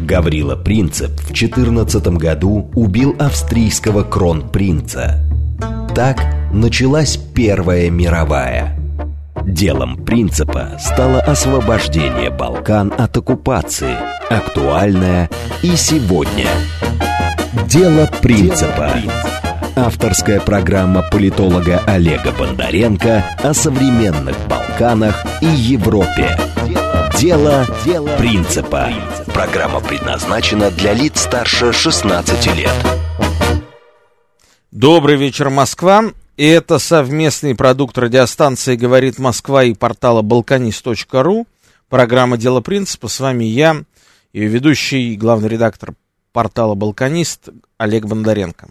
Гаврила Принцеп в 14 году убил австрийского кронпринца. Так началась Первая мировая. Делом принципа стало освобождение Балкан от оккупации, актуальное и сегодня. Дело принципа. Авторская программа политолога Олега Бондаренко о современных Балканах и Европе. Дело, Дело принципа. Программа предназначена для лиц старше 16 лет. Добрый вечер, Москва. И это совместный продукт радиостанции «Говорит Москва» и портала balkanist.ru. Программа «Дело принципа». С вами я, ее ведущий, главный редактор портала «Балканист» Олег Бондаренко.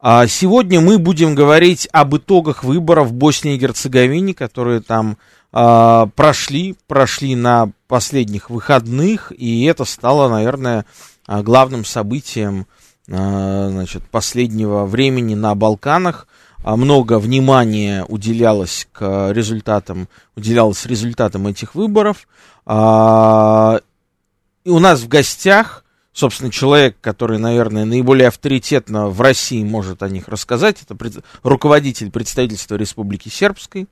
А сегодня мы будем говорить об итогах выборов в Боснии и Герцеговине, которые там а, прошли, прошли на последних выходных, и это стало, наверное, а, главным событием а, значит, последнего времени на Балканах. Много внимания уделялось к результатам, уделялось результатам этих выборов. И у нас в гостях, собственно, человек, который, наверное, наиболее авторитетно в России может о них рассказать, это руководитель представительства Республики Сербской,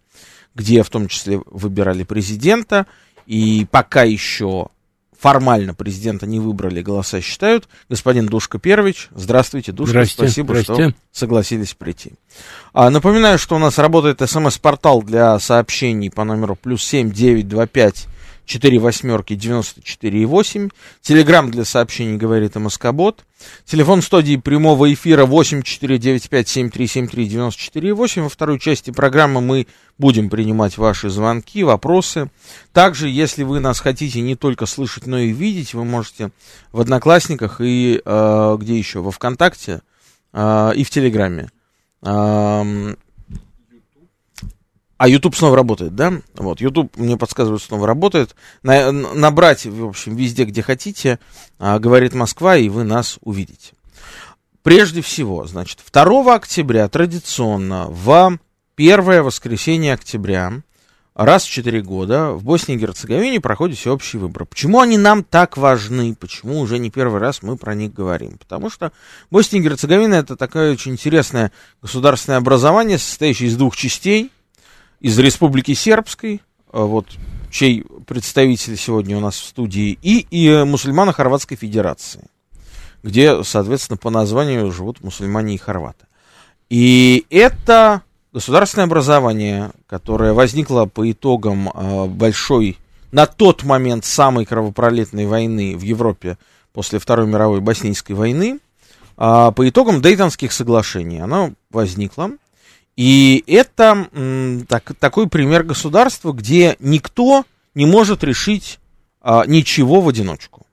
где в том числе выбирали президента, и пока еще формально президента не выбрали, голоса считают. Господин Душка Первич, здравствуйте, Душка, здрасте, спасибо, здрасте. что согласились прийти. А, напоминаю, что у нас работает смс-портал для сообщений по номеру плюс семь девять два пять 4 восьмерки 94,8. Телеграмм для сообщений говорит МСК-бот. Телефон студии прямого эфира 8495-7373-94,8. Во второй части программы мы будем принимать ваши звонки, вопросы. Также, если вы нас хотите не только слышать, но и видеть, вы можете в Одноклассниках и э, где еще? Во Вконтакте э, и в Телеграме. А YouTube снова работает, да? Вот, YouTube мне подсказывает, снова работает. На, набрать, в общем, везде, где хотите, а, говорит Москва, и вы нас увидите. Прежде всего, значит, 2 октября традиционно в первое воскресенье октября раз в 4 года в Боснии и Герцеговине проходят всеобщие выборы. Почему они нам так важны? Почему уже не первый раз мы про них говорим? Потому что Босния и Герцеговина это такое очень интересное государственное образование, состоящее из двух частей – из Республики Сербской, а, вот, чей представитель сегодня у нас в студии, и, и мусульмана Хорватской Федерации, где, соответственно, по названию живут мусульмане и хорваты. И это государственное образование, которое возникло по итогам э, большой, на тот момент самой кровопролитной войны в Европе после Второй мировой Боснийской войны, э, по итогам Дейтонских соглашений. Оно возникло. И это так, такой пример государства, где никто не может решить а, ничего в одиночку.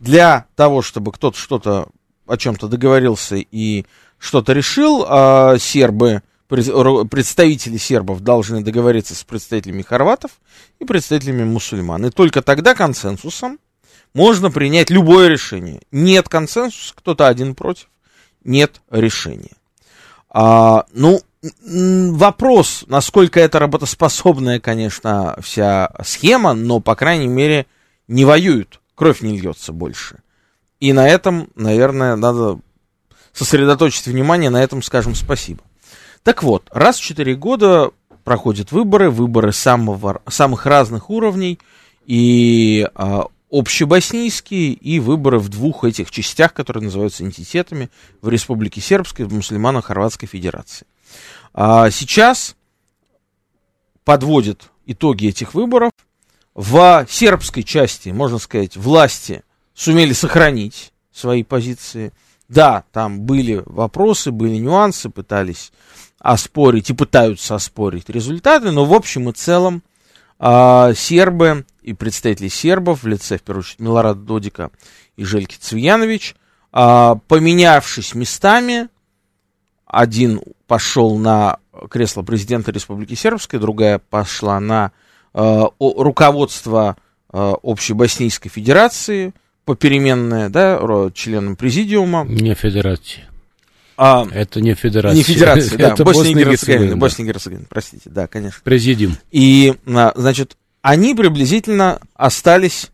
Для того, чтобы кто-то что-то о чем-то договорился и что-то решил, а, сербы, представители сербов должны договориться с представителями хорватов и представителями мусульман. И только тогда консенсусом можно принять любое решение. Нет консенсуса, кто-то один против, нет решения. А, ну, вопрос, насколько это работоспособная, конечно, вся схема, но, по крайней мере, не воюют, кровь не льется больше. И на этом, наверное, надо сосредоточить внимание, на этом скажем спасибо. Так вот, раз в 4 года проходят выборы, выборы самого, самых разных уровней, и а, общебоснийские, и выборы в двух этих частях, которые называются энтитетами, в Республике Сербской, в Мусульмано-Хорватской Федерации. А сейчас подводит итоги этих выборов. В сербской части, можно сказать, власти сумели сохранить свои позиции. Да, там были вопросы, были нюансы, пытались оспорить и пытаются оспорить результаты, но в общем и целом э, сербы и представители сербов в лице, в первую очередь, Милорада Додика и Жельки Цвиянович, э, поменявшись местами, один пошел на кресло президента Республики Сербской, другая пошла на э, руководство э, Общей Боснийской Федерации, попеременное, да, членом президиума. Не федерации. А, это не федерация. Не федерация, да, это Босния и Герцеговина. Босния и Герцеговина, простите, да, конечно. Президиум. И, а, значит, они приблизительно остались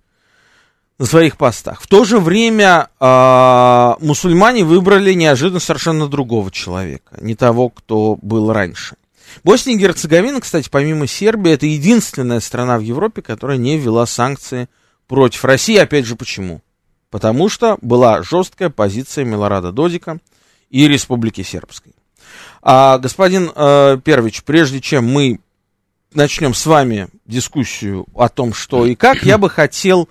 на своих постах. В то же время э, мусульмане выбрали неожиданно совершенно другого человека, не того, кто был раньше. Босния и Герцеговина, кстати, помимо Сербии, это единственная страна в Европе, которая не ввела санкции против России. Опять же, почему? Потому что была жесткая позиция Милорада Додика и Республики Сербской. А, господин э, Первич, прежде чем мы начнем с вами дискуссию о том, что и как, я бы хотел,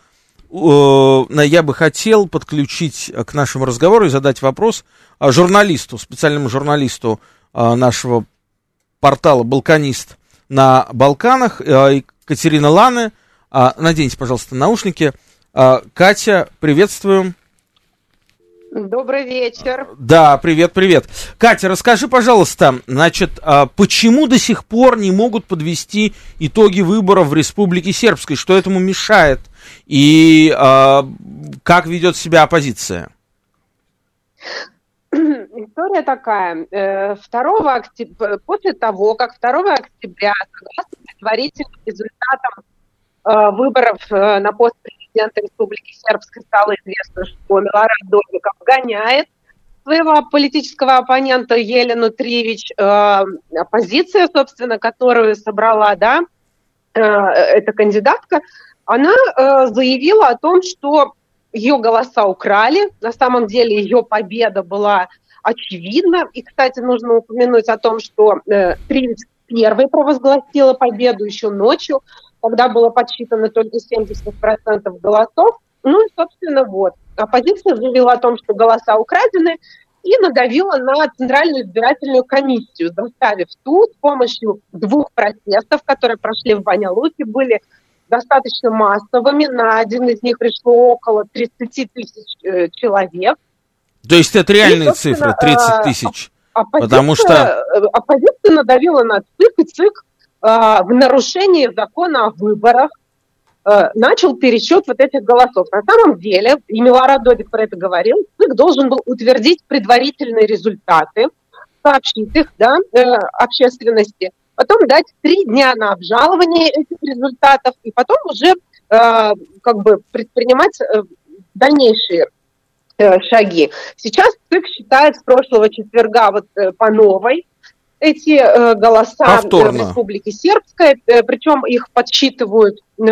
я бы хотел подключить к нашему разговору и задать вопрос журналисту, специальному журналисту э, нашего портала «Балканист» на Балканах, э, Екатерина Ланы. Э, наденьте, пожалуйста, наушники. Э, Катя, приветствуем. Добрый вечер. Да, привет, привет. Катя, расскажи, пожалуйста, значит, а, почему до сих пор не могут подвести итоги выборов в Республике Сербской? Что этому мешает? И а, как ведет себя оппозиция? История такая. 2 э, октября, после того, как 2 октября, согласно предварительным результатам э, выборов э, на пост президента Республики Сербской стало известно, что Милорад Додиков гоняет своего политического оппонента Елену Тривич. Э, оппозиция, собственно, которую собрала, да, э, эта кандидатка, она э, заявила о том, что ее голоса украли. На самом деле ее победа была очевидна. И, кстати, нужно упомянуть о том, что э, Тривич первой провозгласила победу еще ночью когда было подсчитано только 70% голосов. Ну и, собственно, вот. Оппозиция заявила о том, что голоса украдены, и надавила на Центральную избирательную комиссию, заставив суд с помощью двух протестов, которые прошли в Баня-Луке, были достаточно массовыми. На один из них пришло около 30 тысяч э, человек. То есть это реальные и, цифры, 30 тысяч? Оппозиция, потому что... Э, оппозиция надавила на ЦИК, и ЦИК в нарушении закона о выборах э, начал пересчет вот этих голосов. На самом деле, и Милорад Додик про это говорил, ЦИК должен был утвердить предварительные результаты, сообщить их да, э, общественности, потом дать три дня на обжалование этих результатов, и потом уже э, как бы предпринимать дальнейшие шаги. Сейчас ЦИК считает с прошлого четверга вот по новой эти э, голоса Повторно. в Республике Сербской, э, причем их подсчитывают, э,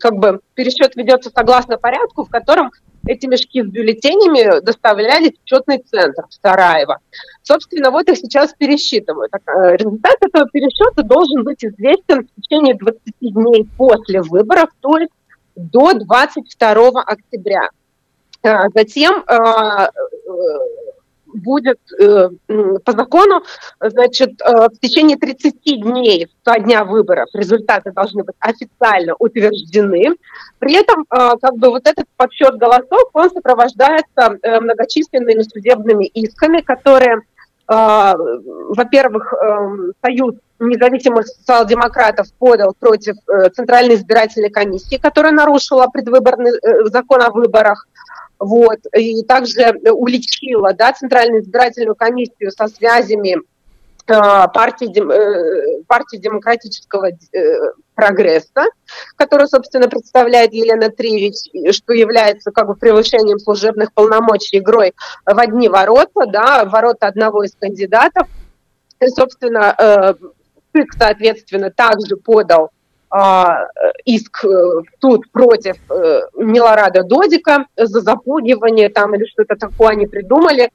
как бы пересчет ведется согласно порядку, в котором эти мешки с бюллетенями доставлялись в счетный центр в Сараево. Собственно, вот их сейчас пересчитывают. Э, результат этого пересчета должен быть известен в течение 20 дней после выборов, то есть до 22 октября. Э, затем э, будет э, по закону, значит, э, в течение 30 дней со дня выборов результаты должны быть официально утверждены. При этом, э, как бы вот этот подсчет голосов, он сопровождается э, многочисленными судебными исками, которые, э, во-первых, э, Союз независимых социал-демократов подал против э, Центральной избирательной комиссии, которая нарушила предвыборный закон о выборах. Вот. И также уличила да, Центральную избирательную комиссию со связями э, партии, э, партии демократического э, прогресса, которую, собственно, представляет Елена Тривич, что является как бы превышением служебных полномочий игрой в одни ворота, да, ворота одного из кандидатов. И, собственно, ЦИК, соответственно, также подал иск э, суд против э, Милорада Додика за запугивание там или что-то такое они придумали.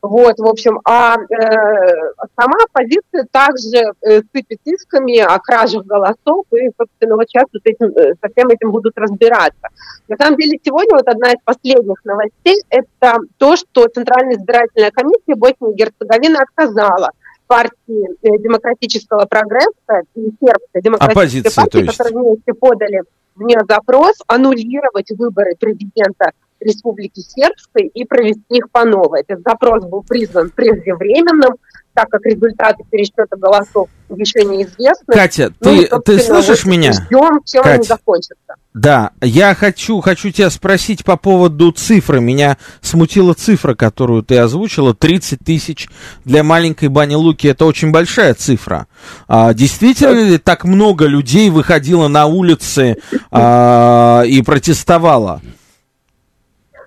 Вот, в общем, а э, сама оппозиция также э, сыпет исками о кражах голосов, и, собственно, вот сейчас вот этим, э, со всем этим будут разбираться. На самом деле, сегодня вот одна из последних новостей – это то, что Центральная избирательная комиссия Боснии и Герцеговины отказала партии э, демократического прогресса и сербской демократической Оппозиция, партии, которые вместе подали мне запрос аннулировать выборы президента Республики Сербской и провести их по новой. Этот запрос был признан преждевременным, так как результаты пересчета голосов еще неизвестны. Катя, ну, ты, ты слышишь вот меня? Ждем, чем Катя, они закончатся. Да, я хочу, хочу тебя спросить по поводу цифры. Меня смутила цифра, которую ты озвучила. 30 тысяч для маленькой Бани Луки. Это очень большая цифра. А, действительно ли так много людей выходило на улицы а, и протестовало?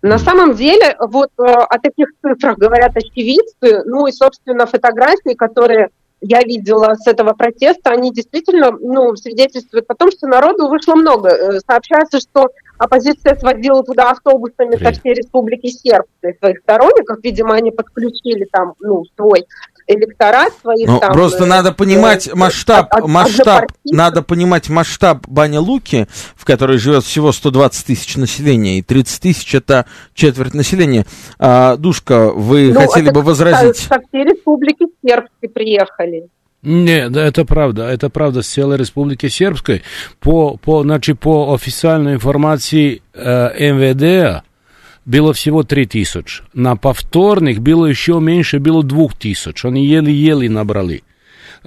На самом деле, вот э, о таких цифрах говорят очевидцы, ну и, собственно, фотографии, которые я видела с этого протеста, они действительно ну, свидетельствуют о том, что народу вышло много. Э, сообщается, что оппозиция сводила туда автобусами со всей республики Сербской своих сторонников. Видимо, они подключили там ну, свой электорат своих ну, там... Просто э, надо понимать э, масштаб, от, масштаб, надо понимать масштаб Бани Луки, в которой живет всего 120 тысяч населения, и 30 тысяч это четверть населения. А, Душка, вы ну, хотели бы возразить? Со, со всей республики Сербской приехали. Нет, да, это правда. Это правда с целой Республики Сербской. По, по, значит, по официальной информации э, МВД было всего 3 тысяч. На повторных было еще меньше, было 2 тысяч. Они еле-еле набрали.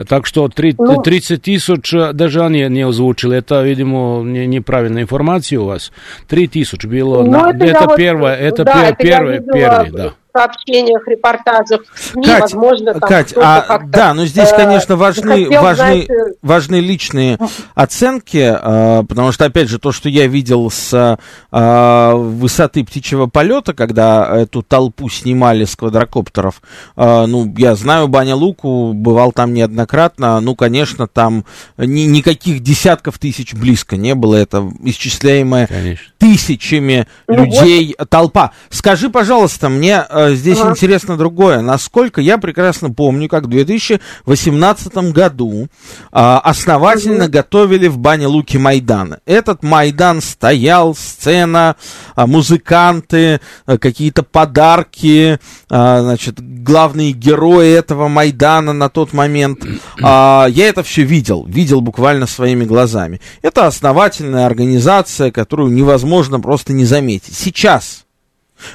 Так что 30 ну, тысяч даже они не озвучили. Это, видимо, не, неправильная информация у вас. 3 тысяч было. Ну, на, это это первое, вот, это да, первое, это первое, да сообщениях, репортажах СМИ, Кать, возможно, там Кать, а, да, но здесь, конечно, важны, хотел, важны, знаете... важны личные оценки, э, потому что, опять же, то, что я видел с э, высоты птичьего полета, когда эту толпу снимали с квадрокоптеров, э, ну, я знаю Баня Луку, бывал там неоднократно, ну, конечно, там ни, никаких десятков тысяч близко не было, это исчисляемое конечно. тысячами ну, людей вот. толпа. Скажи, пожалуйста, мне здесь ага. интересно другое. Насколько я прекрасно помню, как в 2018 году а, основательно угу. готовили в бане Луки Майдан. Этот Майдан стоял, сцена, а, музыканты, а, какие-то подарки, а, значит, главные герои этого Майдана на тот момент. А, я это все видел, видел буквально своими глазами. Это основательная организация, которую невозможно просто не заметить. Сейчас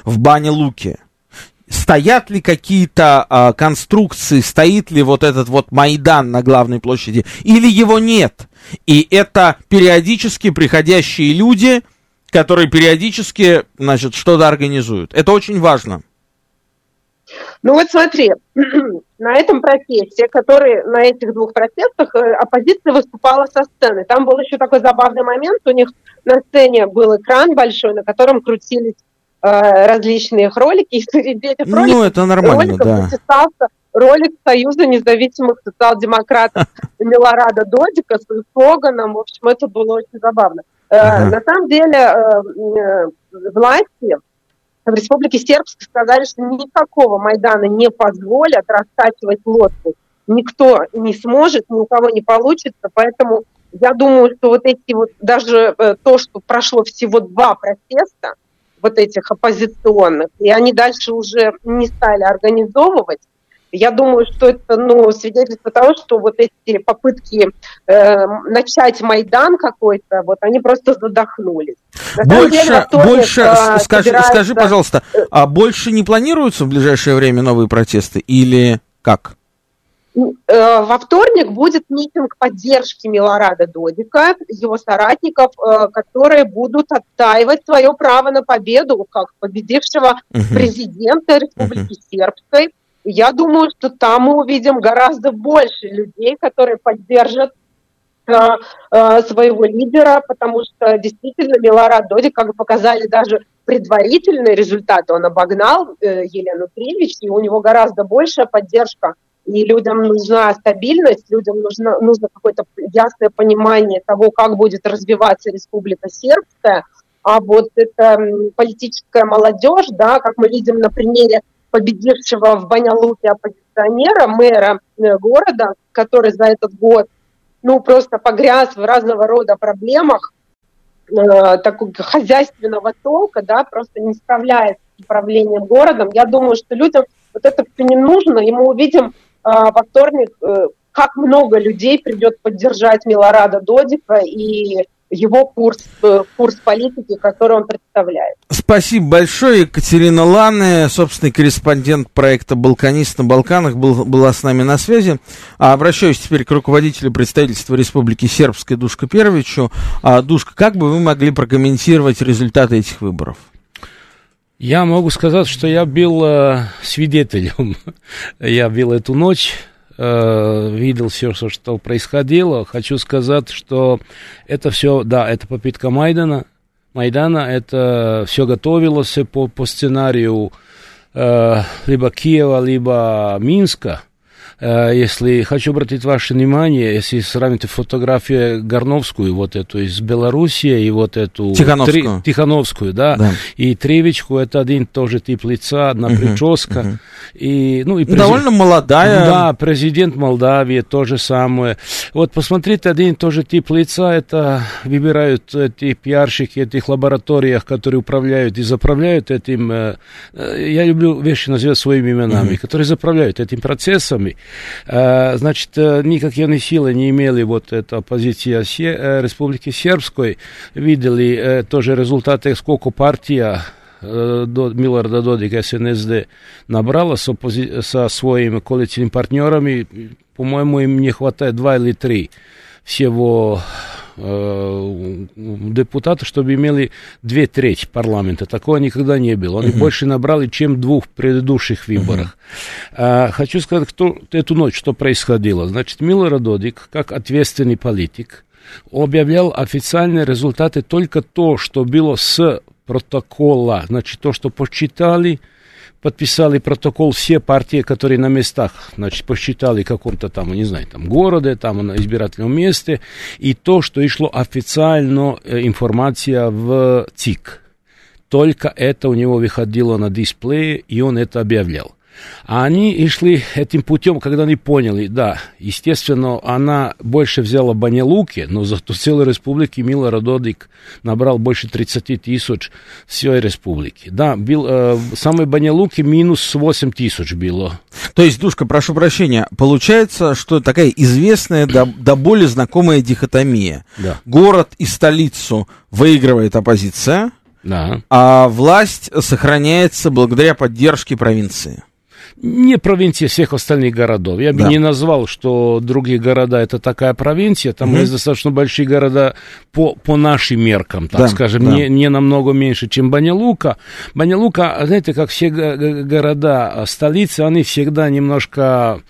в бане Луки стоят ли какие-то а, конструкции, стоит ли вот этот вот Майдан на главной площади, или его нет. И это периодически приходящие люди, которые периодически, значит, что-то организуют. Это очень важно. Ну вот смотри, на этом протесте, который на этих двух протестах э, оппозиция выступала со сцены. Там был еще такой забавный момент, у них на сцене был экран большой, на котором крутились различные ролики, и среди этих ну, роликов, это нормально, роликов да. ролик Союза независимых социал-демократов Милорада Додика с слоганом. В общем, это было очень забавно. Э, ага. На самом деле э, власти в Республике Сербской сказали, что никакого Майдана не позволят раскачивать лодку. Никто не сможет, ни у кого не получится, поэтому я думаю, что вот эти вот, даже то, что прошло всего два протеста, вот этих оппозиционных, и они дальше уже не стали организовывать. Я думаю, что это ну, свидетельство того, что вот эти попытки э, начать Майдан какой-то, вот они просто задохнулись. больше, деле, больше э, скажи, собирается... скажи, пожалуйста, а больше не планируются в ближайшее время новые протесты или как? Э, во вторник будет митинг поддержки Милорада Додика, его соратников, э, которые будут отстаивать свое право на победу как победившего президента Республики Сербской. Я думаю, что там мы увидим гораздо больше людей, которые поддержат э, своего лидера, потому что действительно Милорад Додик, как показали даже предварительные результаты, он обогнал Елену Кривич, и у него гораздо большая поддержка и людям нужна стабильность, людям нужно, нужно какое-то ясное понимание того, как будет развиваться Республика Сербская, а вот эта политическая молодежь, да, как мы видим на примере победившего в Банялуке оппозиционера, мэра э, города, который за этот год ну, просто погряз в разного рода проблемах э, такого хозяйственного толка, да, просто не справляется с управлением городом. Я думаю, что людям вот это все не нужно, и мы увидим во вторник, э, как много людей придет поддержать Милорада Додика и его курс, э, курс политики, который он представляет. Спасибо большое. Екатерина Ланы, собственный корреспондент проекта «Балканист на Балканах», был, была с нами на связи. А обращаюсь теперь к руководителю представительства Республики Сербской Душка Первичу. А, Душка, как бы вы могли прокомментировать результаты этих выборов? Я могу сказать, что я был э, свидетелем. я был эту ночь, э, видел все, что происходило. Хочу сказать, что это все, да, это попытка Майдана, Майдана, это все готовилось по, по сценарию э, либо Киева, либо Минска. Э, если хочу обратить ваше внимание, если сравнить фотографию Горновскую, вот эту из Белоруссии, и вот эту... Тихановскую. Три, Тихановскую, да, да. И Тревичку, это один тоже тип лица, одна угу, прическа. Угу. И, ну, и презид... Довольно молодая. Да, президент Молдавии, то же самое. Вот посмотрите, один тоже тип лица, это выбирают эти пиарщики этих лабораториях, которые управляют и заправляют этим, э, я люблю вещи называть своими именами, угу. которые заправляют этими процессами. Э, значит, э, никакие они силы не имели вот эта оппозиция э, Республики Сербской. Видели тоже результаты, сколько партия до, Миларда Додика СНСД набрала с оппози- со своими коалиционными партнерами. По-моему, им не хватает два или три всего э, депутатов, чтобы имели две трети парламента. Такого никогда не было. Они uh-huh. больше набрали, чем двух предыдущих выборах. Uh-huh. А, хочу сказать, кто, эту ночь, что происходило. Значит, Милор Додик, как ответственный политик, объявлял официальные результаты только то, что было с протокола. Значит, то, что посчитали, подписали протокол все партии, которые на местах, значит, посчитали каком-то там, не знаю, там, городе, там, на избирательном месте, и то, что и шло официально э, информация в ЦИК. Только это у него выходило на дисплее, и он это объявлял. А они и шли этим путем, когда они поняли, да, естественно, она больше взяла Банилуки, но зато целой республики Мила Рододик набрал больше 30 тысяч всей республики. Да, был, э, самой Банилуки минус 8 тысяч было. То есть, Душка, прошу прощения, получается, что такая известная, до, до боли знакомая дихотомия. Да. Город и столицу выигрывает оппозиция, да. а власть сохраняется благодаря поддержке провинции не провинция всех остальных городов. Я бы да. не назвал, что другие города это такая провинция. Там угу. есть достаточно большие города по, по нашим меркам, так да, скажем, да. Не, не намного меньше, чем Банялука. Банялука, знаете, как все города, столицы, они всегда немножко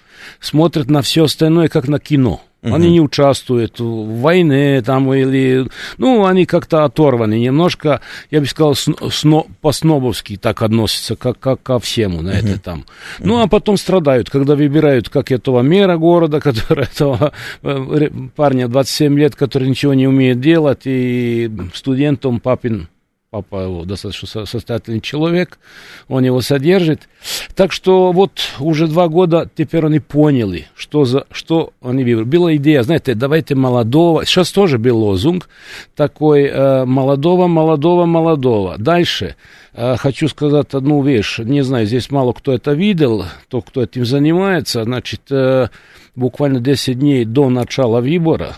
смотрят на все остальное, как на кино. Угу. Они не участвуют в войне там или... Ну, они как-то оторваны немножко, я бы сказал, сно, по-снобовски так относятся, как, как ко всему на угу. это там. Ну, а потом страдают, когда выбирают как этого мэра города, который этого э, парня 27 лет, который ничего не умеет делать, и студентом папин папа его достаточно состоятельный человек, он его содержит. Так что вот уже два года теперь они поняли, что, за, что они выбрали. Была идея, знаете, давайте молодого, сейчас тоже был лозунг такой, э, молодого, молодого, молодого. Дальше э, хочу сказать одну вещь, не знаю, здесь мало кто это видел, то, кто этим занимается, значит, э, буквально 10 дней до начала выбора,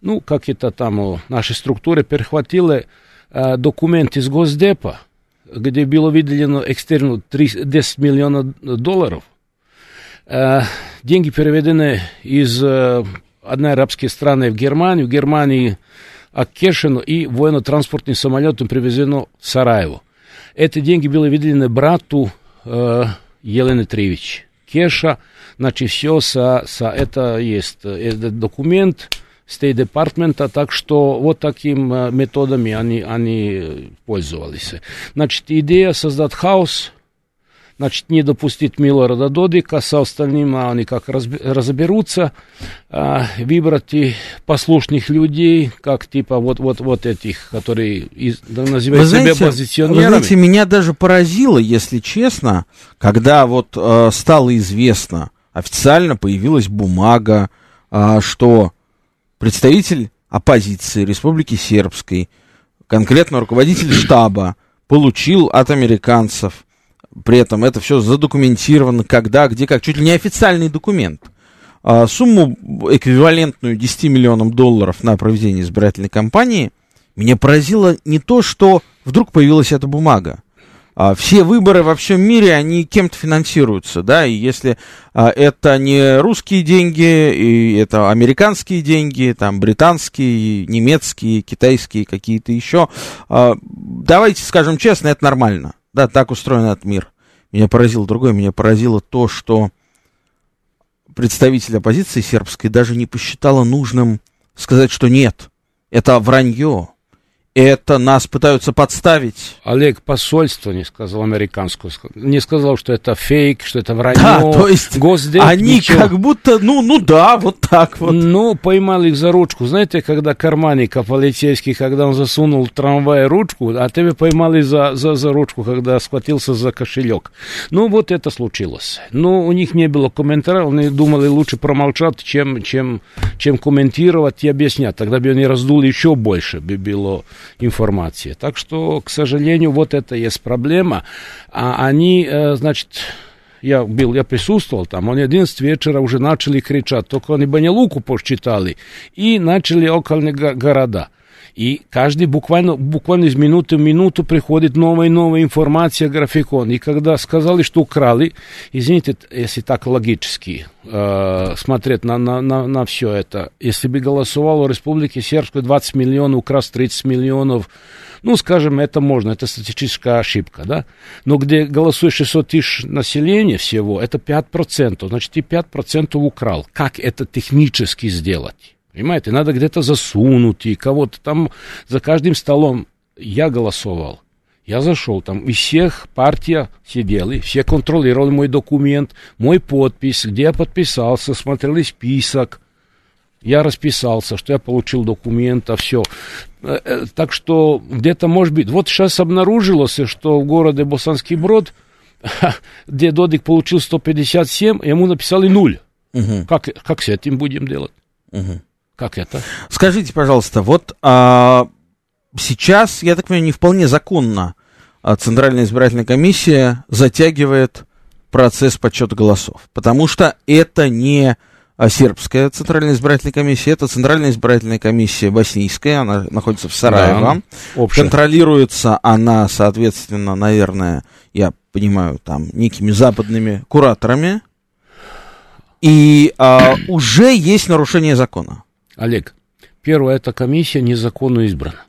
ну, как это там наши структуры перехватили документ из Госдепа, где было выделено экстерну 10 миллионов долларов. Деньги переведены из одной арабской страны в Германию, в Германии Аккешину и военно-транспортным самолетом привезено в Сараево. Эти деньги были выделены брату э, Елены Тревич. Кеша, значит, все, со, со, это есть этот документ, State Department, так что вот таким э, методами они, они пользовались. Значит, идея создать хаос, значит, не допустить Миллера Додика, со остальным они как разберутся, а, выбрать и послушных людей, как типа вот, вот, вот этих, которые из, называют себя оппозиционерами. Вы знаете, меня даже поразило, если честно, когда вот э, стало известно, официально появилась бумага, э, что представитель оппозиции Республики Сербской, конкретно руководитель штаба, получил от американцев, при этом это все задокументировано, когда, где, как, чуть ли не официальный документ, а, сумму эквивалентную 10 миллионам долларов на проведение избирательной кампании, меня поразило не то, что вдруг появилась эта бумага, все выборы во всем мире, они кем-то финансируются, да, и если а, это не русские деньги, и это американские деньги, там, британские, немецкие, китайские, какие-то еще, а, давайте скажем честно, это нормально, да, так устроен этот мир. Меня поразило другое, меня поразило то, что представитель оппозиции сербской даже не посчитала нужным сказать, что нет, это вранье, это нас пытаются подставить. Олег посольство не сказал американское, не сказал, что это фейк, что это вранье. Да, то есть Госдеп, они ничего. как будто, ну, ну да, вот так вот. Ну, поймали их за ручку. Знаете, когда карманника полицейский, когда он засунул в трамвай ручку, а тебе поймали за, за, за ручку, когда схватился за кошелек. Ну, вот это случилось. Ну, у них не было комментариев, они думали лучше промолчать, чем, чем, чем комментировать и объяснять. Тогда бы они раздули еще больше, бы было информации. Так что, к сожалению, вот это есть проблема. А они, э, значит, я был, я присутствовал там, они 11 вечера уже начали кричать, только они Банялуку посчитали, и начали окольные го- города. И каждый буквально, буквально из минуты в минуту приходит новая и новая информация, графикон. И когда сказали, что украли, извините, если так логически э, смотреть на, на, на, на все это, если бы голосовало в Республике Сербской 20 миллионов, украсть 30 миллионов, ну, скажем, это можно, это статистическая ошибка, да? Но где голосует 600 тысяч населения всего, это 5%, значит, и 5% украл. Как это технически сделать? Понимаете, надо где-то засунуть и кого-то там за каждым столом. Я голосовал. Я зашел, там из всех партия сидели, все контролировали мой документ, мой подпись, где я подписался, смотрели список. Я расписался, что я получил документа, все. Так что где-то, может быть, вот сейчас обнаружилось, что в городе Босанский Брод, где Додик получил 157, ему написали нуль. Угу. Как, как с этим будем делать? Угу. Как это? Скажите, пожалуйста, вот а, сейчас, я так понимаю, не вполне законно а, Центральная избирательная комиссия затягивает процесс подсчета голосов, потому что это не а, сербская Центральная избирательная комиссия, это Центральная избирательная комиссия боснийская, она находится в Сараево. Да, Контролируется она, соответственно, наверное, я понимаю, там, некими западными кураторами. И а, уже есть нарушение закона. Олег, первое, эта комиссия незаконно избрана.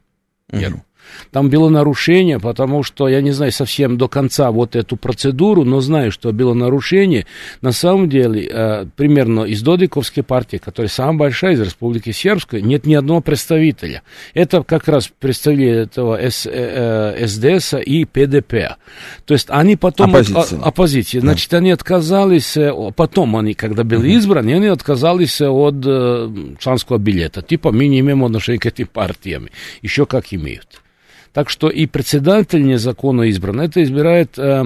Первое. Там было нарушение, потому что, я не знаю совсем до конца вот эту процедуру, но знаю, что было нарушение. На самом деле, э, примерно из Додиковской партии, которая самая большая из Республики Сербской, нет ни одного представителя. Это как раз представители этого С, э, э, СДС и ПДП. То есть они потом... Оппозиция. От, оппозиции. Значит, они отказались, э, потом они, когда были избраны, они отказались от э, членского билета. Типа, мы не имеем отношения к этим партиям. Еще как имеют. Так что и председатель незаконно избран. Это избирает э,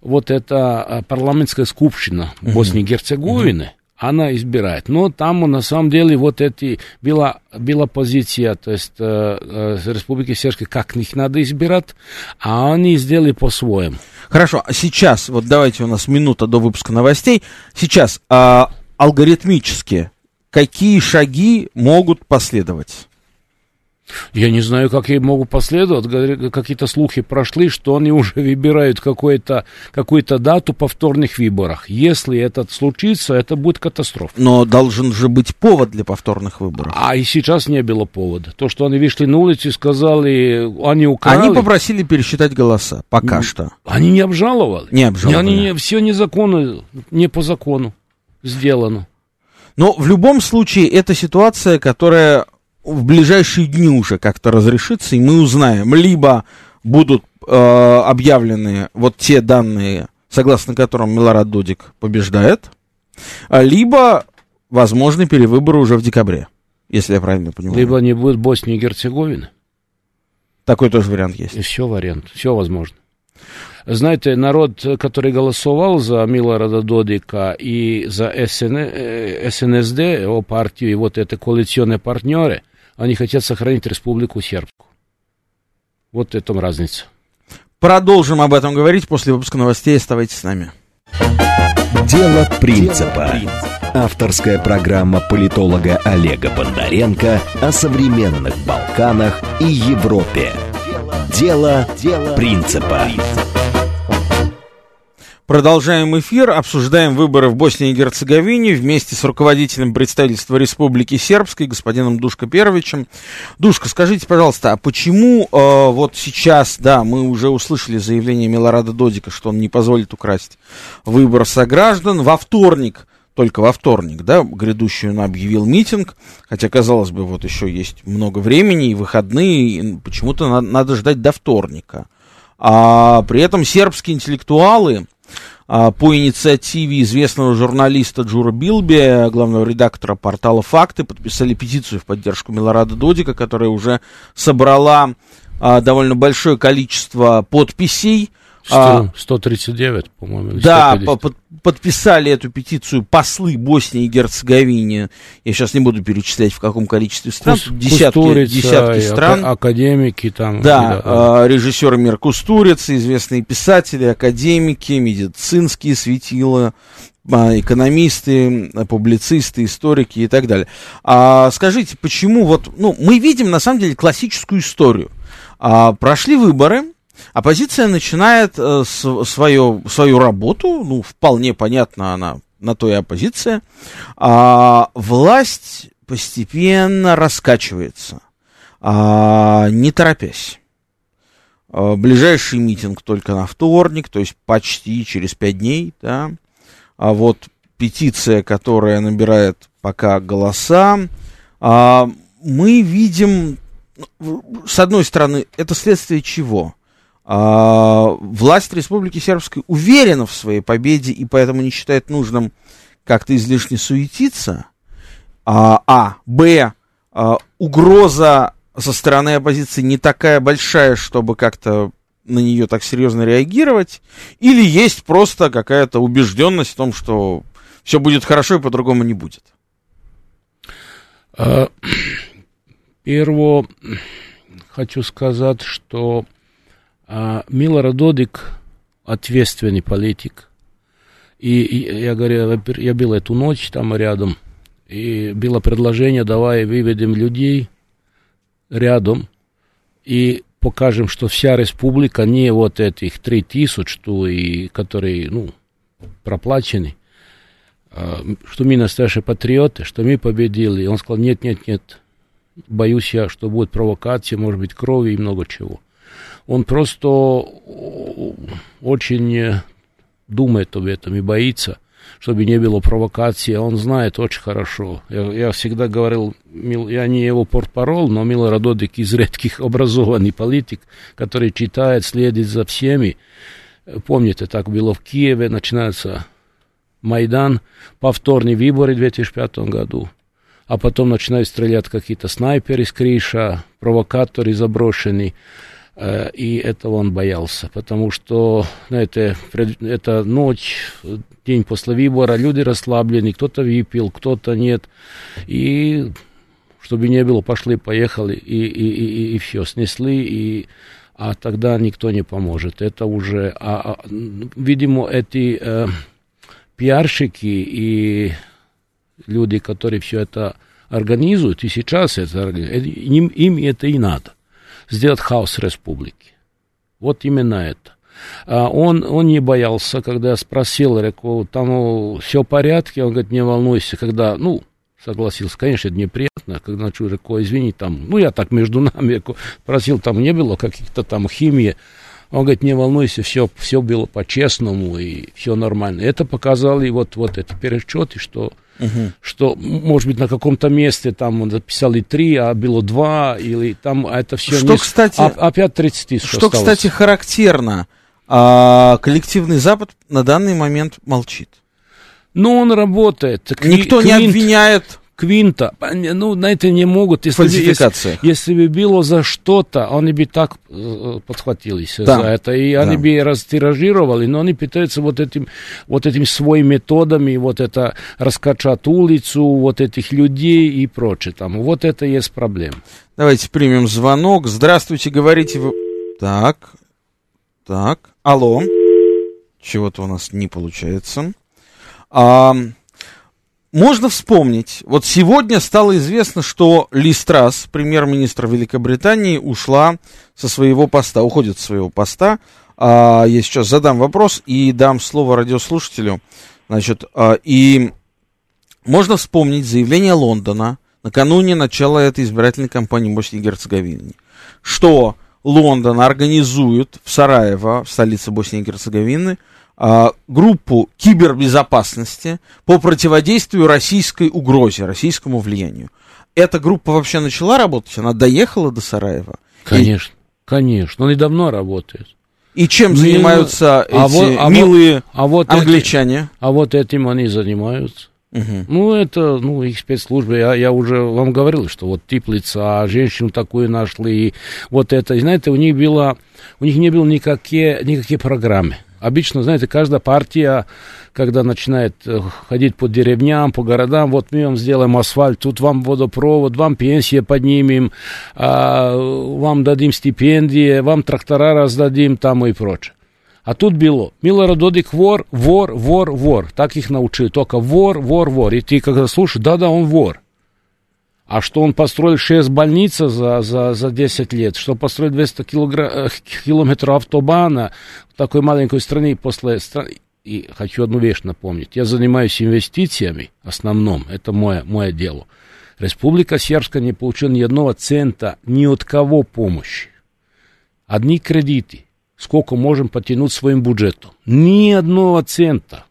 вот эта э, парламентская скупщина uh-huh. Боснии и Герцеговины. Uh-huh. Она избирает. Но там на самом деле вот эти была, была позиция, то есть э, э, Республики Сербской, как их надо избирать, а они сделали по-своему. Хорошо, а сейчас, вот давайте у нас минута до выпуска новостей. Сейчас э, алгоритмически какие шаги могут последовать? Я не знаю, как ей могут последовать. Какие-то слухи прошли, что они уже выбирают какую-то какую дату повторных выборах. Если это случится, это будет катастрофа. Но должен же быть повод для повторных выборов. А и сейчас не было повода. То, что они вышли на улицу и сказали, они украли... Они попросили пересчитать голоса, пока что. Они не обжаловали. Не обжаловали. Они не, все незаконно, не по закону сделано. Но в любом случае, это ситуация, которая в ближайшие дни уже как-то разрешится, и мы узнаем, либо будут э, объявлены вот те данные, согласно которым Милорад Додик побеждает, либо возможны перевыборы уже в декабре, если я правильно понимаю. Либо не будет Боснии и Герцеговины. Такой тоже вариант есть. И все вариант, все возможно. Знаете, народ, который голосовал за Милорада Додика и за СН, СНСД, его партию, и вот это коалиционные партнеры, они хотят сохранить Республику Сербскую. Вот в этом разница. Продолжим об этом говорить после выпуска новостей. Оставайтесь с нами. Дело принципа. Авторская программа политолога Олега Бондаренко о современных Балканах и Европе. Дело, Дело принципа. Продолжаем эфир, обсуждаем выборы в Боснии и Герцеговине вместе с руководителем представительства Республики Сербской, господином Душко Первичем. Душка, скажите, пожалуйста, а почему э, вот сейчас, да, мы уже услышали заявление Милорада Додика, что он не позволит украсть выбор сограждан, во вторник только во вторник, да, грядущий он объявил митинг, хотя, казалось бы, вот еще есть много времени и выходные, почему-то надо, надо ждать до вторника. А при этом сербские интеллектуалы по инициативе известного журналиста Джура Билби, главного редактора портала «Факты», подписали петицию в поддержку Милорада Додика, которая уже собрала а, довольно большое количество подписей. 139, а, по-моему. Да, по подписали эту петицию послы Боснии и Герцеговине. Я сейчас не буду перечислять, в каком количестве стран. Кус, десятки, десятки стран. Академики там. Да, да. Э, режиссер Мир Кустурица, известные писатели, академики, медицинские светила, экономисты, публицисты, историки и так далее. А скажите, почему вот, ну, мы видим на самом деле классическую историю. А, прошли выборы, Оппозиция начинает э, с, свое, свою работу, ну, вполне понятно, она на то и оппозиция, а власть постепенно раскачивается, а, не торопясь. А, ближайший митинг только на вторник, то есть почти через пять дней, да. А вот петиция, которая набирает пока голоса, а, мы видим, ну, с одной стороны, это следствие чего? А, власть Республики Сербской уверена в своей победе и поэтому не считает нужным как-то излишне суетиться. А, а Б. А, угроза со стороны оппозиции не такая большая, чтобы как-то на нее так серьезно реагировать, или есть просто какая-то убежденность в том, что все будет хорошо и по-другому не будет? А, Первое, хочу сказать, что а Милор Додик ответственный политик. И, и я говорю, я был эту ночь там рядом, и было предложение, давай выведем людей рядом и покажем, что вся республика не вот этих три тысяч, что и, которые, ну, проплачены, а, что мы настоящие патриоты, что мы победили. И он сказал, нет, нет, нет, боюсь я, что будет провокация, может быть, крови и много чего он просто очень думает об этом и боится, чтобы не было провокации. Он знает очень хорошо. Я, я всегда говорил, я не его портпарол, но Милорад Додик из редких образованный политик, который читает, следит за всеми. Помните, так было в Киеве, начинается Майдан, повторные выборы в 2005 году а потом начинают стрелять какие-то снайперы с крыша, провокаторы заброшенные. Э, и этого он боялся, потому что знаете, это ночь, день после выбора, люди расслаблены, кто-то выпил, кто-то нет, и чтобы не было, пошли, поехали, и, и, и, и все, снесли, и, а тогда никто не поможет. Это уже, а, а, видимо, эти э, пиарщики и люди, которые все это организуют, и сейчас это, им, им это и надо сделать хаос республики. Вот именно это. А он, он не боялся, когда я спросил, реку, там все в порядке, он говорит, не волнуйся, когда, ну, согласился, конечно, это неприятно, когда начал, реку, извини, там, ну, я так между нами, реку, просил, там не было каких-то там химии, он говорит, не волнуйся, все, все было по-честному и все нормально. Это показали вот, вот эти пересчеты, что Угу. Что, может быть, на каком-то месте там он записали три, а было два, или там это все... Что, не... кстати... А, опять 30 тысяч Что, осталось. кстати, характерно, а, коллективный Запад на данный момент молчит. Ну, он работает. Никто Квинт, не обвиняет Квинта, ну, на это не могут. Если, Фальсификация. Если, если бы было за что-то, они бы так э, подхватились да. за это, и они да. бы растиражировали, но они пытаются вот этим, вот этим своими методами, вот это раскачать улицу, вот этих людей и прочее там. Вот это и есть проблема. Давайте примем звонок. Здравствуйте, говорите вы... Так, так, алло. Чего-то у нас не получается. А, можно вспомнить, вот сегодня стало известно, что Ли Страс, премьер-министр Великобритании, ушла со своего поста, уходит с своего поста. А, я сейчас задам вопрос и дам слово радиослушателю. Значит, а, и можно вспомнить заявление Лондона накануне начала этой избирательной кампании в Боснии и Герцеговине, что Лондон организует в Сараево, в столице Боснии и Герцеговины, группу кибербезопасности по противодействию российской угрозе, российскому влиянию. Эта группа вообще начала работать? Она доехала до Сараева? Конечно, и... конечно. Он и давно работает. И чем Мил... занимаются а эти вот, а милые а вот англичане? Этим, а вот этим они занимаются. Угу. Ну, это, ну, их спецслужбы, я, я уже вам говорил, что вот теплица, а женщину такую нашли, и вот это, знаете, у них было, у них не было никакие, никакие программы. Обычно, знаете, каждая партия, когда начинает э, ходить по деревням, по городам, вот мы вам сделаем асфальт, тут вам водопровод, вам пенсия поднимем, а, вам дадим стипендии, вам трактора раздадим там и прочее. А тут было, Милорад Додик вор, вор, вор, вор. Так их научили, только вор, вор, вор. И ты когда слушаешь, да-да, он вор. А что он построил 6 больниц за, за, за 10 лет, что построил 200 килогра... километров автобана в такой маленькой стране после. И хочу одну вещь напомнить. Я занимаюсь инвестициями, основном, это мое, мое дело. Республика Сербская не получила ни одного цента ни от кого помощи. Одни кредиты сколько можем потянуть своим бюджетом. Ни одного цента.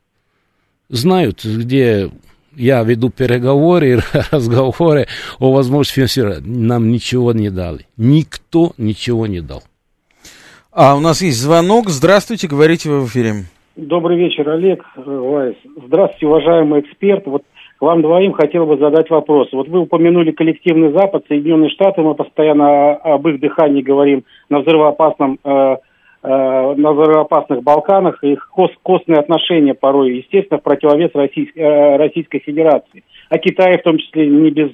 Знают, где я веду переговоры, разговоры о возможности финансирования. Нам ничего не дали. Никто ничего не дал. А у нас есть звонок. Здравствуйте, говорите вы в эфире. Добрый вечер, Олег Вайс. Здравствуйте, уважаемый эксперт. Вот вам двоим хотел бы задать вопрос. Вот вы упомянули коллективный Запад, Соединенные Штаты, мы постоянно об их дыхании говорим на взрывоопасном Э, на взрывоопасных Балканах, их кос костные отношения порой, естественно, в противовес Российской, э, Российской Федерации. А Китай в том числе не без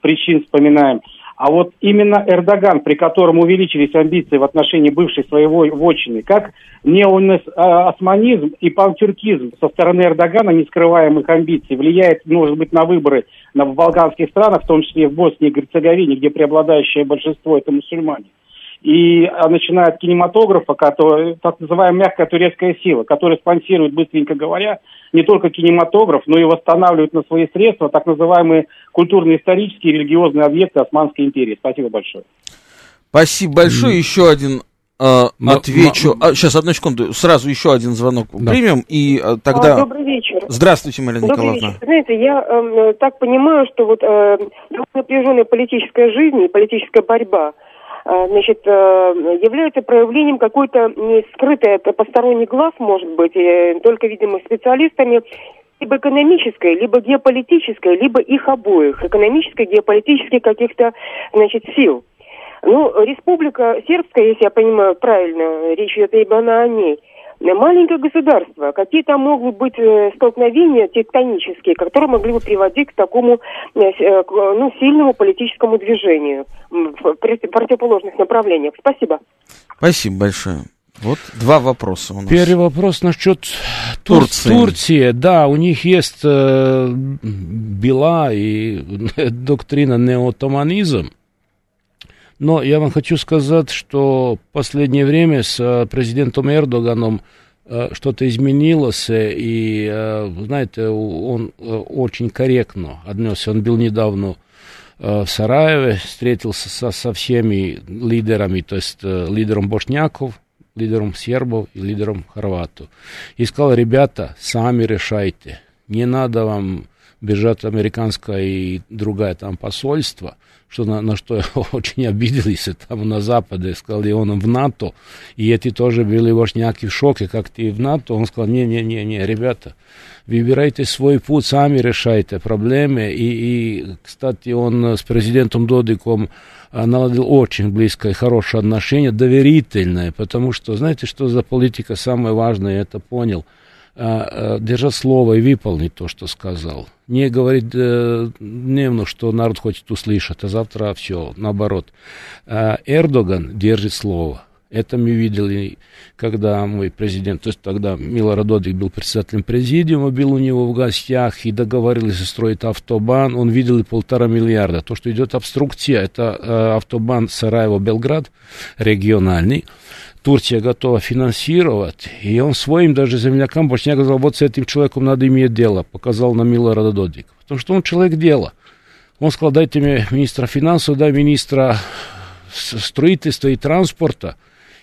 причин вспоминаем. А вот именно Эрдоган, при котором увеличились амбиции в отношении бывшей своего вотчины, как неоосманизм и пантюркизм со стороны Эрдогана, нескрываемых амбиций, влияет, может быть, на выборы в балканских странах, в том числе в Боснии и Герцеговине, где преобладающее большинство это мусульмане и а, начиная от кинематографа, который, так называемая мягкая турецкая сила, которая спонсирует, быстренько говоря, не только кинематограф, но и восстанавливает на свои средства так называемые культурно-исторические и религиозные объекты Османской империи. Спасибо большое. Спасибо большое. Еще один э, отвечу. А, сейчас, одну секунду. Сразу еще один звонок да. примем, и э, тогда... А, добрый вечер. Здравствуйте, Марина добрый Николаевна. Вечер. Знаете, я э, так понимаю, что вот э, напряженная политическая жизнь и политическая борьба – значит, э, является проявлением какой-то не скрытой от посторонних глаз, может быть, только, видимо, специалистами, либо экономической, либо геополитической, либо их обоих, экономической, геополитической каких-то, значит, сил. Ну, Республика Сербская, если я понимаю правильно, речь идет именно о ней – маленькое государство, какие там могут быть э, столкновения тектонические, которые могли бы приводить к такому э, э, ну, сильному политическому движению в противоположных направлениях. Спасибо. Спасибо большое. Вот два вопроса у нас. Первый вопрос насчет Турции. Турции. Да, у них есть э, бела и доктрина неотоманизм. Но я вам хочу сказать, что в последнее время с э, президентом Эрдоганом э, что-то изменилось, и, э, знаете, он очень корректно отнесся. Он был недавно в Сараеве, встретился со, со всеми лидерами, то есть лидером бошняков, лидером сербов и лидером хорватов. И сказал, ребята, сами решайте, не надо вам бежать американское и другое там посольство – что на, на что очень обиделись там на Западе, сказал, и он в НАТО, и эти тоже были вошняки в шоке, как ты в НАТО, он сказал, не-не-не, ребята, выбирайте свой путь, сами решайте проблемы, и, и кстати, он с президентом Додиком а, наладил очень близкое, хорошее отношение, доверительное, потому что, знаете, что за политика самое важное, я это понял – а, а, держать слово и выполнить то, что сказал. Не говорить э, дневно, что народ хочет услышать, а завтра все, наоборот. Э, Эрдоган держит слово. Это мы видели, когда мой президент, то есть тогда Милорад Додик был председателем президиума, был у него в гостях и договорились строить автобан, он видел и полтора миллиарда. То, что идет обструкция, это э, автобан Сараево-Белград, региональный. Турция готова финансировать, и он своим даже землякам не сказал, вот с этим человеком надо иметь дело, показал на Милорада Додика. Потому что он человек дела. Он сказал, дайте мне министра финансов, дай министра строительства и транспорта,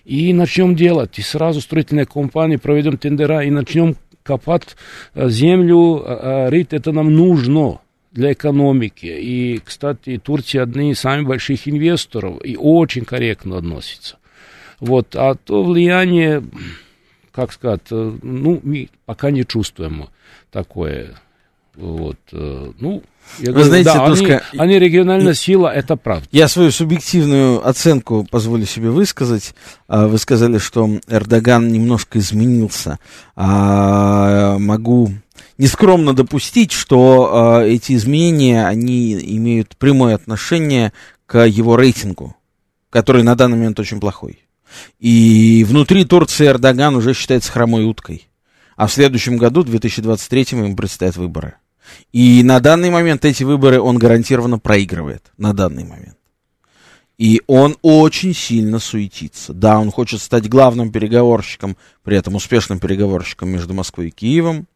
и начнем делать. И сразу строительные компании проведем тендера и начнем копать э, землю, э, э, рыть. Это нам нужно для экономики. И, кстати, Турция одни из самых больших инвесторов и очень корректно относится. Вот, а то влияние, как сказать, ну, мы пока не чувствуем такое. Вот, ну, я Вы говорю, знаете, да, Тушка, они, они региональная сила, это правда. Я свою субъективную оценку позволю себе высказать. А, Вы сказали, что Эрдоган немножко изменился. А, Могу нескромно допустить, что а, эти изменения, они имеют прямое отношение к его рейтингу, который на данный момент очень плохой. И внутри Турции Эрдоган уже считается хромой уткой. А в следующем году, 2023, ему предстоят выборы. И на данный момент эти выборы он гарантированно проигрывает. На данный момент. И он очень сильно суетится. Да, он хочет стать главным переговорщиком, при этом успешным переговорщиком между Москвой и Киевом.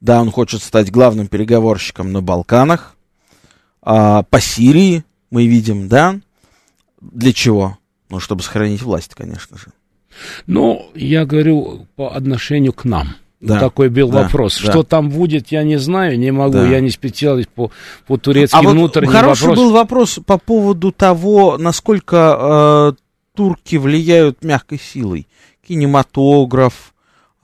Да, он хочет стать главным переговорщиком на Балканах. А, по Сирии мы видим, да? Для чего? Ну, чтобы сохранить власть, конечно же. Но я говорю по отношению к нам. Да, Такой был да, вопрос. да. Что там будет, я не знаю, не могу. Да. Я не специалист по, по турецким А вот внутренним хороший вопросам. был вопрос по поводу того, насколько э, турки влияют мягкой силой. Кинематограф,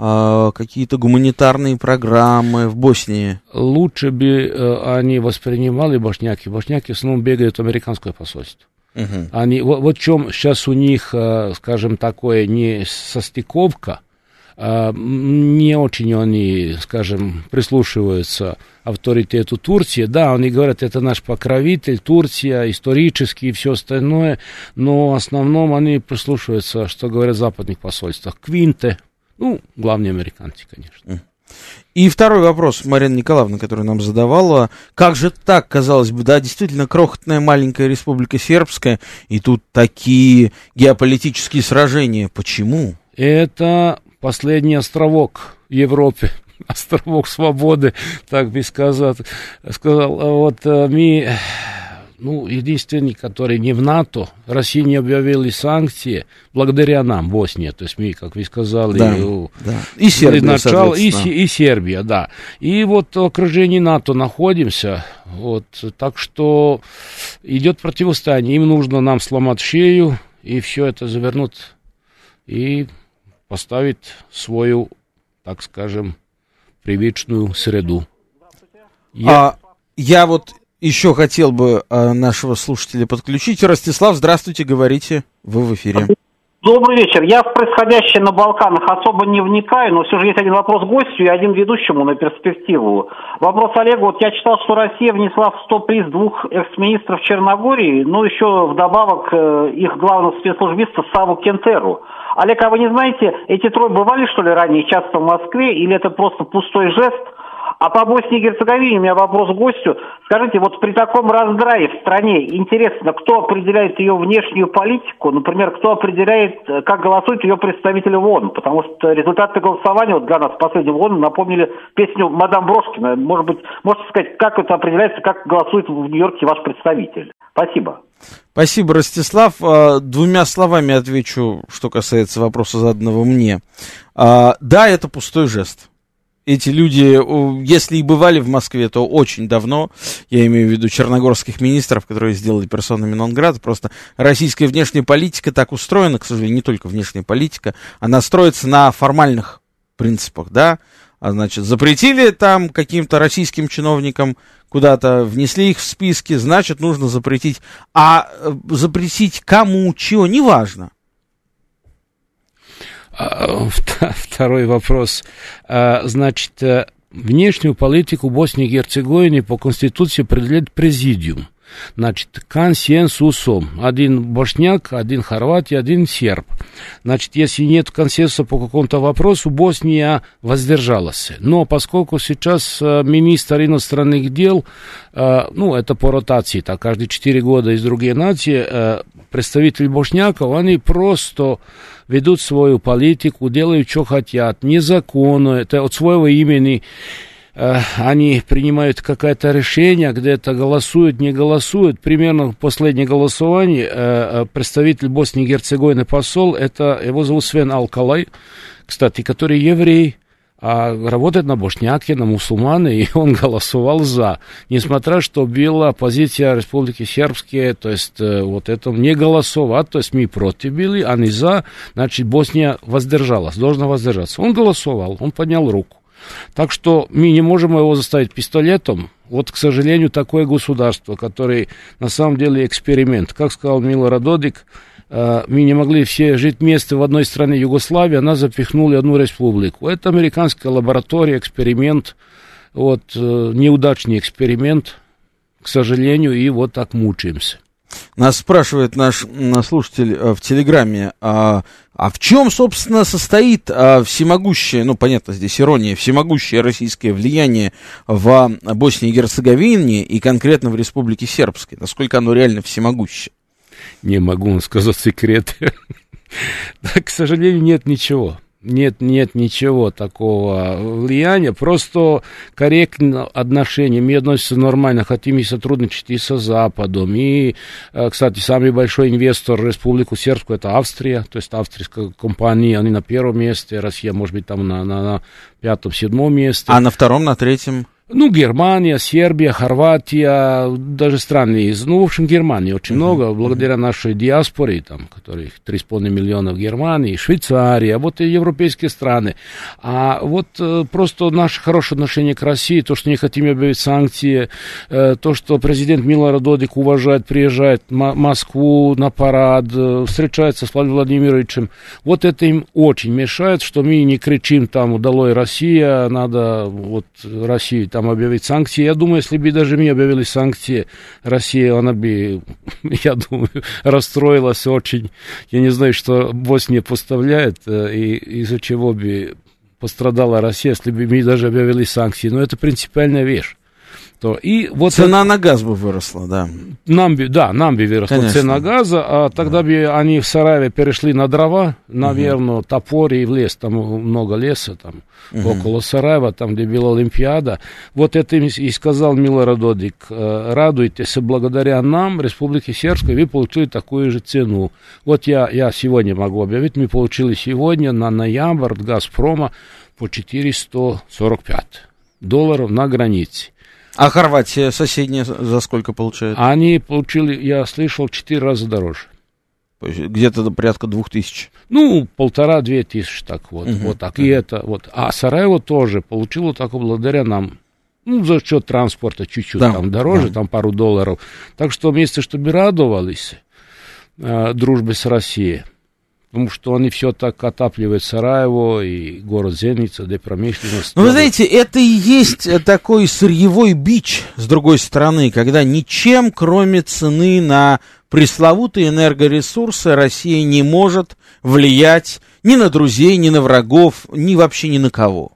э, какие-то гуманитарные программы в Боснии. Лучше бы э, они воспринимали башняки. Башняки в основном бегают в американское посольство. Мгм. Они, вот, вот в чем сейчас у них, э, скажем, такое не состыковка, а, не очень они, скажем, прислушиваются авторитету Турции. Да, они говорят, это наш покровитель, Турция, исторически и все остальное, но в основном они прислушиваются, что говорят в западных посольствах. Квинте, ну, главные американцы, конечно. И второй вопрос, Марина Николаевна, который нам задавала. Как же так, казалось бы, да, действительно крохотная маленькая республика сербская, и тут такие геополитические сражения. Почему? Это последний островок Европе, островок свободы, так бы сказать. Сказал, А вот э, мы, ну, единственный, который не в НАТО, Россия не объявили санкции, благодаря нам, Босния, то есть мы, как вы сказали, Да, у- да. И Сербия, начало, и, и Сербия, да. И вот в окружении НАТО находимся, вот, так что идет противостояние. Им нужно нам сломать шею и все это завернуть и поставить свою, так скажем, привычную среду. Я- А, я вот еще хотел бы а, нашего слушателя подключить. Ростислав, здравствуйте, говорите, вы в эфире. Добрый вечер. Я в происходящее на Балканах особо не вникаю, но все же есть один вопрос гостю и один ведущему на перспективу. Вопрос Олегу. Вот я читал, что Россия внесла в 100 приз двух экс-министров Черногории, ну еще вдобавок э, их главного спецслужбиста Саву Кентеру. Олег, а вы не знаете, эти трое бывали, что ли, ранее часто в Москве, или это просто пустой жест? А по Боснии и Герцеговине у меня вопрос к гостю. Скажите, вот при таком раздрае в стране, интересно, кто определяет ее внешнюю политику? Например, кто определяет, э, как голосуют ее представители в ООН? Потому что результаты голосования вот для нас последнего ООН напомнили песню «Мадам Брошкина». Может быть, можете сказать, как это определяется, как голосует в Нью-Йорке ваш представитель? Спасибо. Спасибо, Ростислав. А, Двумя словами отвечу, что касается вопроса, заданного мне. А, Да, это пустой жест. Эти люди, если и бывали в Москве, то очень давно, я имею в виду черногорских министров, которые сделали персонами Нонград, просто российская внешняя политика так устроена, к сожалению, не только внешняя политика, она строится на формальных принципах, да, а значит, запретили там каким-то российским чиновникам куда-то, внесли их в списки, значит, нужно запретить. А э, запретить кому, чего, неважно. А, вт- Второй вопрос. А, Значит, э, внешнюю политику Боснии и Герцеговины по Конституции определяет президиум. Значит, консенсусом. Один бошняк, один хорватия, один серб. Значит, если нет консенсуса по какому-то вопросу, Босния воздержалась. Но поскольку сейчас э, министр иностранных дел, э, ну, это по ротации, так, каждые четыре года из другие нации, э, представители бошняков, они просто ведут свою политику, делают, что хотят, незаконно, это от своего имени э, они принимают какое-то решение, где-то голосуют, не голосуют. Примерно в последнее голосование э, представитель Боснии и Герцеговины посол, это его зовут Свен Алкалай, кстати, который еврей, а работает на бошняке, на мусульманы, и он голосовал за. Несмотря, что была позиция Республики Сербские, то есть э, вот это не голосовать, то есть мы против были, а не за, значит, Босния воздержалась, должна воздержаться. Он голосовал, он поднял руку. Так что мы не можем его заставить пистолетом. Вот, к сожалению, такое государство, которое на самом деле эксперимент. Как сказал Милорад Додик, Э, мы не могли все жить вместе в одной стране Югославии, она запихнули одну республику. Это американская лаборатория, эксперимент, вот, э, неудачный эксперимент, к сожалению, и вот так мучаемся. Нас спрашивает наш слушатель э, в Телеграме, а, а в чем, собственно, состоит а, всемогущее, ну, понятно, здесь ирония, всемогущее российское влияние в Боснии и Герцеговине и конкретно в Республике Сербской? Насколько оно реально всемогущее? не могу сказать секрет. К сожалению, нет ничего. Нет, нет ничего такого влияния, просто корректно отношения, мы относимся нормально, хотим и сотрудничать и со Западом, и, э, кстати, самый большой инвестор в Республику Сербскую это Австрия, то есть австрийская компания, они на первом месте, Россия, может быть, там на, на, на пятом, седьмом месте. А на втором, на третьем? Ну, Германия, Сербия, Хорватия, даже страны из... Ну, в общем, Германии очень uh-huh. много, благодаря нашей диаспоре, там, которых 3,5 миллиона в Германии, Швейцария, вот и европейские страны. А вот э, просто наше хорошее отношение к России, то, что не хотим объявить санкции, э, то, что президент Милорад Додик уважает, приезжает в Москву на парад, э, встречается с Владимиром Владимировичем, вот это им очень мешает, что мы не кричим там «Удалой Россия», надо вот Россию там объявить санкции. Я думаю, если бы даже мы объявили санкции, Россия, она бы, я думаю, расстроилась очень. Я не знаю, что Босния поставляет, э, и из-за чего бы пострадала Россия, если бы мы даже объявили санкции. Но это принципиальная вещь то и вот цена это, на газ бы выросла, да. Нам бы, да, нам бы выросла Конечно. цена газа, а тогда да. бы они в Сараве перешли на дрова, наверное, угу. топор и в лес, там много леса, там угу. около Сараева, там, где была Олимпиада. Вот это и сказал Милорад Додик, «Э, радуйтесь, благодаря нам, Республике Сербской, вы получили такую же цену. Вот я, я сегодня могу объявить, мы получили сегодня на ноябрь Газпрома по 445 долларов на границе. А Хорватия соседняя за сколько получает? Они получили, я слышал, четыре раза дороже. Где-то порядка двух тысяч. Ну, полтора-две тысячи, так вот. Угу. Вот так. И это вот. А Сараево тоже получило так благодаря нам. Ну, за счет транспорта чуть-чуть да, там дороже, да. там пару долларов. Так что вместе, чтобы радовались э, дружбе с Россией, потому что они все так отапливают Сараево и город Зеница, где промышленность. Ну, вы знаете, это и есть такой сырьевой бич, с другой стороны, когда ничем, кроме цены на пресловутые энергоресурсы, Россия не может влиять ни на друзей, ни на врагов, ни вообще ни на кого.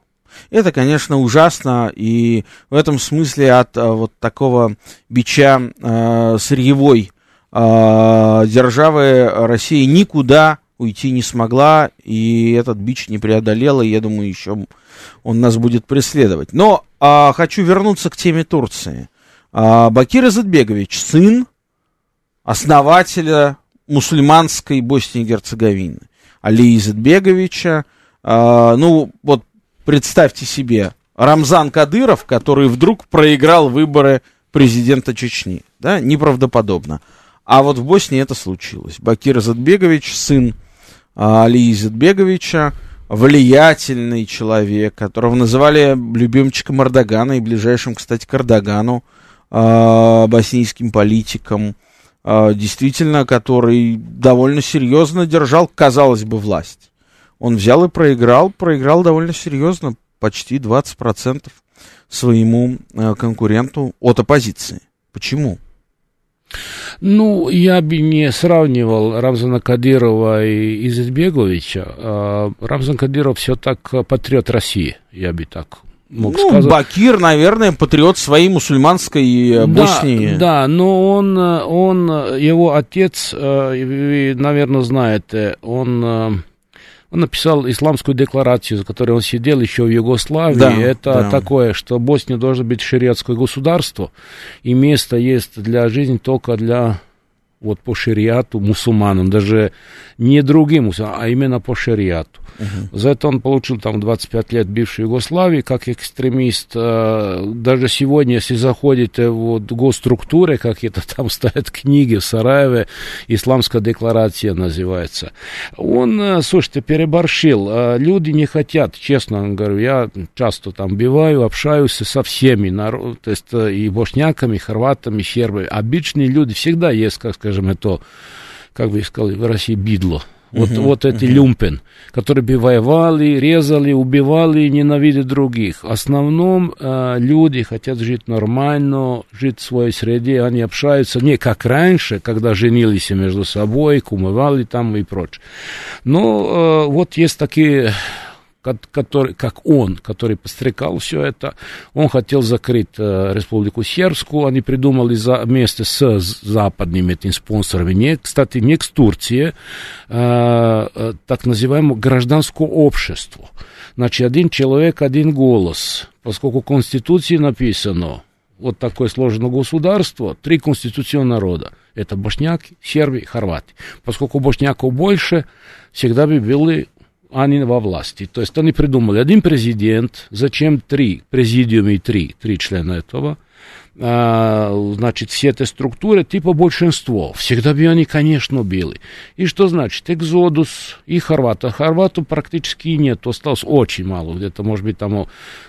Это, конечно, ужасно, и в этом смысле от а, вот такого бича э, сырьевой э, державы России никуда уйти не смогла, и этот бич не преодолела, и я думаю, еще он нас будет преследовать. Но а, хочу вернуться к теме Турции. А, Бакир Изетбегович, сын основателя мусульманской Боснии и Герцеговины, Али Изетбеговича. А, ну, вот представьте себе, Рамзан Кадыров, который вдруг проиграл выборы президента Чечни. Да, неправдоподобно. А вот в Боснии это случилось. Бакир Изетбегович, сын Али Изетбеговича, влиятельный человек, которого называли любимчиком Эрдогана и ближайшим, кстати, к Эрдогану, э, боснийским политиком, э, действительно, который довольно серьезно держал, казалось бы, власть. Он взял и проиграл, проиграл довольно серьезно, почти 20% своему конкуренту от оппозиции. Почему? Ну, я бы не сравнивал Рамзана Кадирова и Изетбеговича. А Рамзан Кадиров все так патриот России, я бы так мог ну, сказать. Бакир, наверное, патриот своей мусульманской э, Боснии. Да, но он, он, его отец, э, вы, наверное, знаете, он Он написал исламскую декларацию, за которой он сидел еще в Югославии. Да, Это да. такое, что Босния должна быть шариатское государство, и место есть для жизни только для вот по шариату мусульманам, даже не другим мусульманам, а именно по шариату. За это он получил там 25 лет бывшей Югославии как экстремист. Э, Даже сегодня, если заходите вот в госструктуры, как это там ставят книги в Сараеве, исламская декларация называется. Он, э, слушайте, переборщил. Э, Люди не хотят, честно говорю, я часто там биваю, общаюсь со всеми, народ, то есть э, и бошняками, и хорватами, и сербами. Обычные люди всегда есть, как скажем, это, как бы сказали в России, бидло. Вот, вот эти люмпен, которые бы воевали, резали, убивали, ненавидят других. В основном э, люди хотят жить нормально, жить в своей среде, они общаются не как раньше, когда женились между собой, кумывали там и прочее. Но э, вот есть такие который, как он, который подстрекал все это, он хотел закрыть э, Республику Сербскую, они придумали за, вместе с западными этими спонсорами, не, кстати, не с Турции, э, э, так называемое гражданское общество. Значит, один человек, один голос, поскольку в Конституции написано, вот такое сложное государство, три конституционных народа. Это бошняки, серби, хорваты. Поскольку бошняков больше, всегда бы были они во власти. То есть они придумали один президент, зачем три, президиум и три, три члена этого, а, значит, все эти структуры типа большинство. Всегда бы они, конечно, били. И что значит? Экзодус и хорвата. Хорвату практически нет, осталось очень мало, где-то, может быть, там,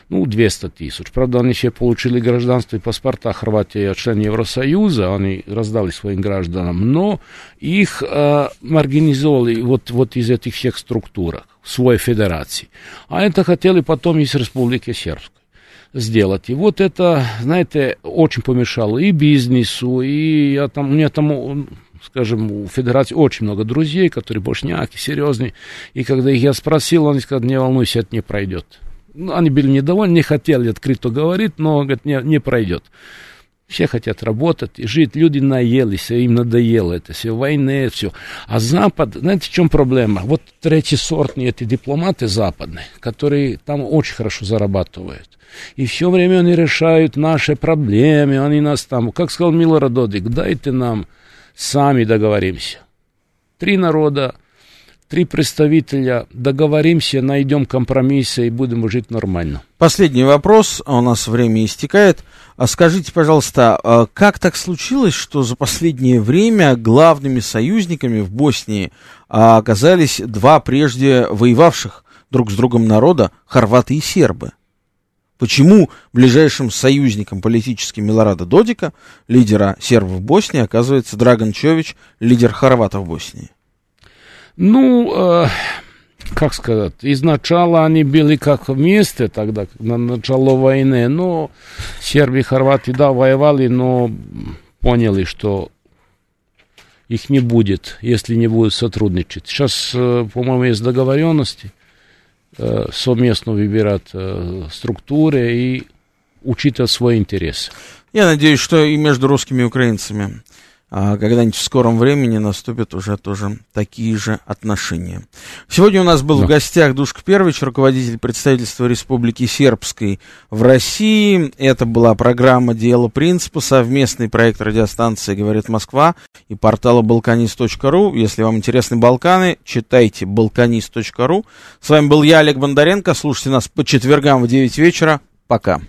ну, 200 тысяч. Правда, они все получили гражданство и паспорта Хорватии, член Евросоюза, они раздали своим гражданам, но их э, маргинизовали вот, вот из этих всех структур в своей федерации. А это хотели потом из Республики Сербской сделать. И вот это, знаете, очень помешало и бизнесу, и я там, у меня там, скажем, у федерации очень много друзей, которые бошняки, серьезные. И когда их я спросил, они сказали, не волнуйся, это не пройдет. Ну, они были недовольны, не хотели открыто говорить, но, говорят, не, не пройдет. Все хотят работать и жить. Люди наелись, им надоело это все, войны, все. А Запад, знаете, в чем проблема? Вот третий сортные эти дипломаты западные, которые там очень хорошо зарабатывают. И все время они решают наши проблемы, они нас там, как сказал Милорад Додик, дайте нам, сами договоримся. Три народа, три представителя, договоримся, найдем компромиссы и будем жить нормально. Последний вопрос, а у нас время истекает. А Скажите, пожалуйста, а как так случилось, что за последнее время главными союзниками в Боснии оказались два прежде воевавших друг с другом народа, хорваты и сербы? Почему ближайшим союзником политическим Милорада Додика, лидера сербов Боснии, оказывается Драган Чович, лидер хорватов Боснии? Ну, э, как сказать, изначально они были как вместе тогда, на начало войны, но сербы и хорваты, да, воевали, но поняли, что их не будет, если не будут сотрудничать. Сейчас, э, по-моему, есть договоренности э, совместно выбирать э, структуры и учитывать свои интересы. Я надеюсь, что и между русскими и украинцами а, когда-нибудь в скором времени наступят уже тоже такие же отношения. Сегодня у нас был Да. в гостях Душка Первич, руководитель представительства Республики Сербской в России. Это была программа «Дело принципа», совместный проект радиостанции «Говорит Москва» и портала balkanist.ru. Если вам интересны Балканы, читайте balkanist.ru. С вами был я, Олег Бондаренко. Слушайте нас по четвергам в 9 вечера. Пока.